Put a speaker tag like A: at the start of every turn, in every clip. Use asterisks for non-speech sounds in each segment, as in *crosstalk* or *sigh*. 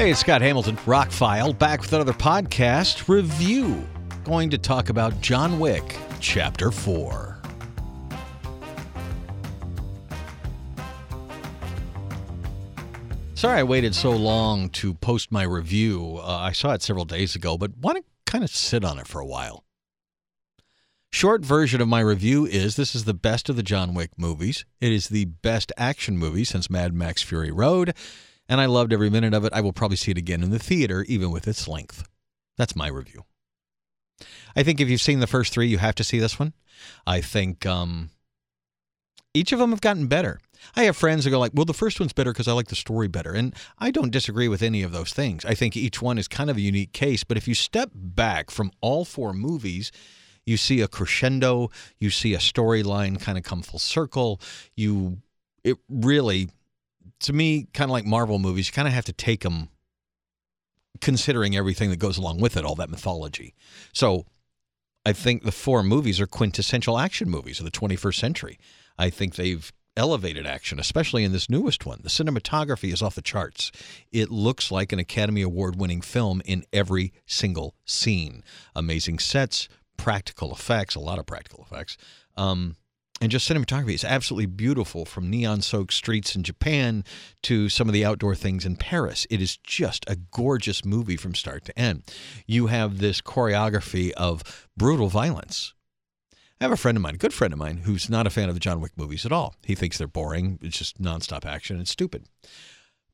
A: Hey, it's Scott Hamilton, Rockfile, back with another podcast review. Going to talk about John Wick, Chapter 4. Sorry I waited so long to post my review. Uh, I saw it several days ago, but want to kind of sit on it for a while. Short version of my review is this is the best of the John Wick movies. It is the best action movie since Mad Max Fury Road, and I loved every minute of it. I will probably see it again in the theater, even with its length. That's my review. I think if you've seen the first three, you have to see this one. I think um, each of them have gotten better. I have friends who go like, "Well, the first one's better because I like the story better," and I don't disagree with any of those things. I think each one is kind of a unique case. But if you step back from all four movies, you see a crescendo, you see a storyline kind of come full circle. You, it really, to me, kind of like Marvel movies, you kind of have to take them considering everything that goes along with it, all that mythology. So I think the four movies are quintessential action movies of the 21st century. I think they've elevated action, especially in this newest one. The cinematography is off the charts. It looks like an Academy Award winning film in every single scene. Amazing sets, practical effects, a lot of practical effects. Um, and just cinematography is absolutely beautiful from neon soaked streets in Japan to some of the outdoor things in Paris. It is just a gorgeous movie from start to end. You have this choreography of brutal violence. I have a friend of mine, a good friend of mine, who's not a fan of the John Wick movies at all. He thinks they're boring. It's just nonstop action and stupid.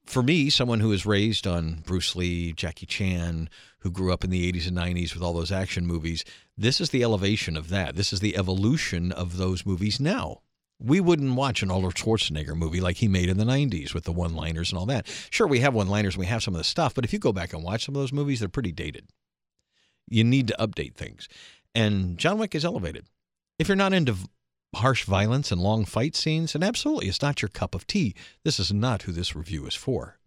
A: For me, someone who was raised on Bruce Lee, Jackie Chan, who grew up in the 80s and 90s with all those action movies, this is the elevation of that. This is the evolution of those movies now. We wouldn't watch an Arnold Schwarzenegger movie like he made in the 90s with the one liners and all that. Sure, we have one liners and we have some of the stuff, but if you go back and watch some of those movies, they're pretty dated. You need to update things. And John Wick is elevated. If you're not into harsh violence and long fight scenes, and absolutely it's not your cup of tea, this is not who this review is for.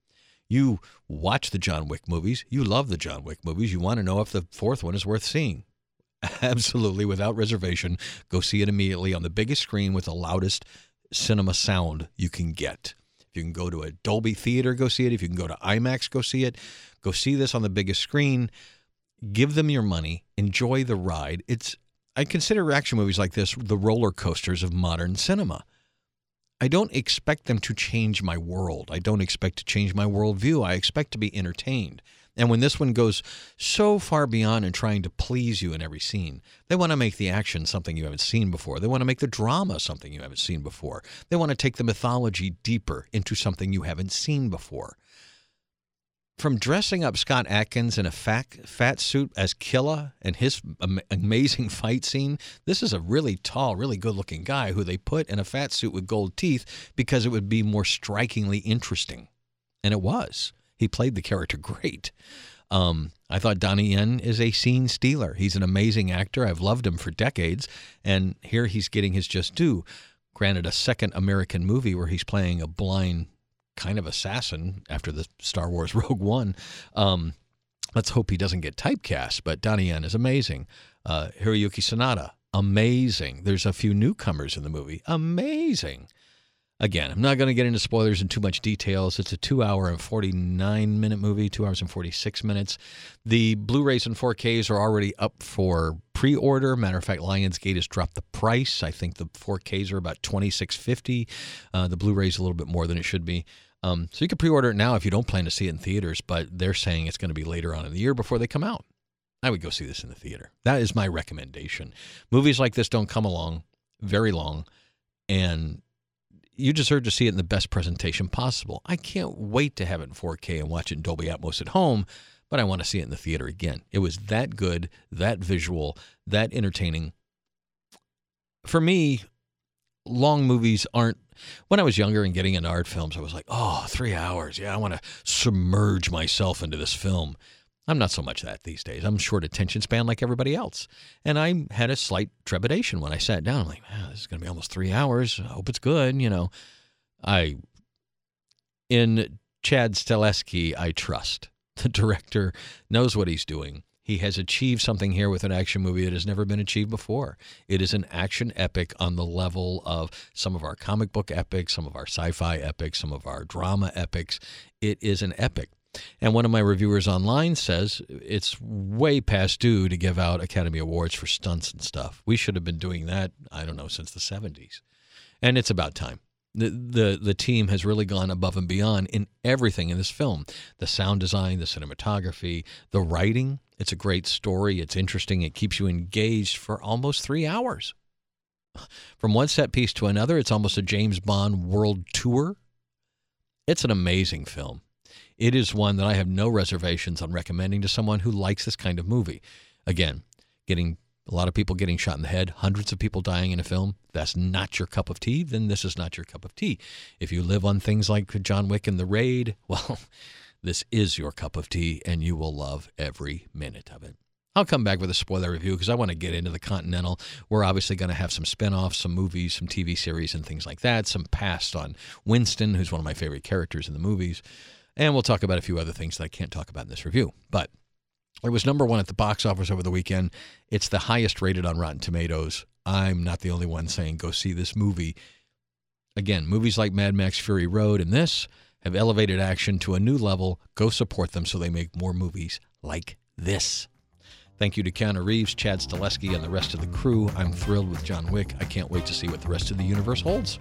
A: You watch the John Wick movies, you love the John Wick movies, you want to know if the fourth one is worth seeing. *laughs* Absolutely, without reservation, go see it immediately on the biggest screen with the loudest cinema sound you can get. If you can go to a Dolby theater, go see it. If you can go to IMAX, go see it. Go see this on the biggest screen. Give them your money. Enjoy the ride. It's I consider action movies like this the roller coasters of modern cinema. I don't expect them to change my world. I don't expect to change my worldview. I expect to be entertained. And when this one goes so far beyond and trying to please you in every scene, they want to make the action something you haven't seen before. They want to make the drama something you haven't seen before. They want to take the mythology deeper into something you haven't seen before. From dressing up Scott Adkins in a fat, fat suit as Killa and his am- amazing *laughs* fight scene, this is a really tall, really good looking guy who they put in a fat suit with gold teeth because it would be more strikingly interesting. And it was. He played the character great. Um, I thought Donnie Yen is a scene stealer. He's an amazing actor. I've loved him for decades, and here he's getting his just due. Granted, a second American movie where he's playing a blind kind of assassin after the Star Wars *laughs* Rogue One. Um, let's hope he doesn't get typecast. But Donnie Yen is amazing. Uh, Hiroyuki Sanada, amazing. There's a few newcomers in the movie, amazing. Again, I'm not going to get into spoilers and too much details. It's a two hour and 49 minute movie, two hours and 46 minutes. The Blu rays and 4Ks are already up for pre order. Matter of fact, Lionsgate has dropped the price. I think the 4Ks are about 26.50. Uh, the Blu rays a little bit more than it should be. Um, so you can pre order it now if you don't plan to see it in theaters, but they're saying it's going to be later on in the year before they come out. I would go see this in the theater. That is my recommendation. Movies like this don't come along very long, and you deserve to see it in the best presentation possible. I can't wait to have it in 4K and watch it in Dolby Atmos at home, but I want to see it in the theater again. It was that good, that visual, that entertaining. For me, long movies aren't. When I was younger and getting into art films, I was like, oh, three hours. Yeah, I want to submerge myself into this film. I'm not so much that these days. I'm short attention span like everybody else. And I had a slight trepidation when I sat down. I'm like, man, this is going to be almost three hours. I hope it's good. You know, I, in Chad Stahelski, I trust. The director knows what he's doing. He has achieved something here with an action movie that has never been achieved before. It is an action epic on the level of some of our comic book epics, some of our sci fi epics, some of our drama epics. It is an epic. And one of my reviewers online says it's way past due to give out Academy Awards for stunts and stuff. We should have been doing that, I don't know, since the 70s. And it's about time. The, the the team has really gone above and beyond in everything in this film. The sound design, the cinematography, the writing. It's a great story. It's interesting. It keeps you engaged for almost three hours. From one set piece to another, it's almost a James Bond world tour. It's an amazing film. It is one that I have no reservations on recommending to someone who likes this kind of movie. Again, getting a lot of people getting shot in the head, hundreds of people dying in a film. That's not your cup of tea, then this is not your cup of tea. If you live on things like John Wick and The Raid, *laughs* well, this is your cup of tea and you will love every minute of it. I'll come back with a spoiler review because I want to get into the Continental. We're obviously going to have some spin-offs, some movies, some TV series and things like that, some past on Winston, who's one of my favorite characters in the movies. And we'll talk about a few other things that I can't talk about in this review. But it was number one at the box office over the weekend. It's the highest rated on Rotten Tomatoes. I'm not the only one saying go see this movie. Again, movies like Mad Max Fury Road and this have elevated action to a new level. Go support them so they make more movies like this. Thank you to Keanu Reeves, Chad Stahelski, and the rest of the crew. I'm thrilled with John Wick. I can't wait to see what the rest of the universe holds.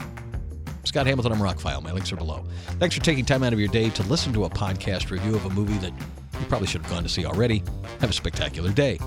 A: Scott Hamilton, I'm Rockfile. My links are below. Thanks for taking time out of your day to listen to a podcast review of a movie that you probably should have gone to see already. Have a spectacular day.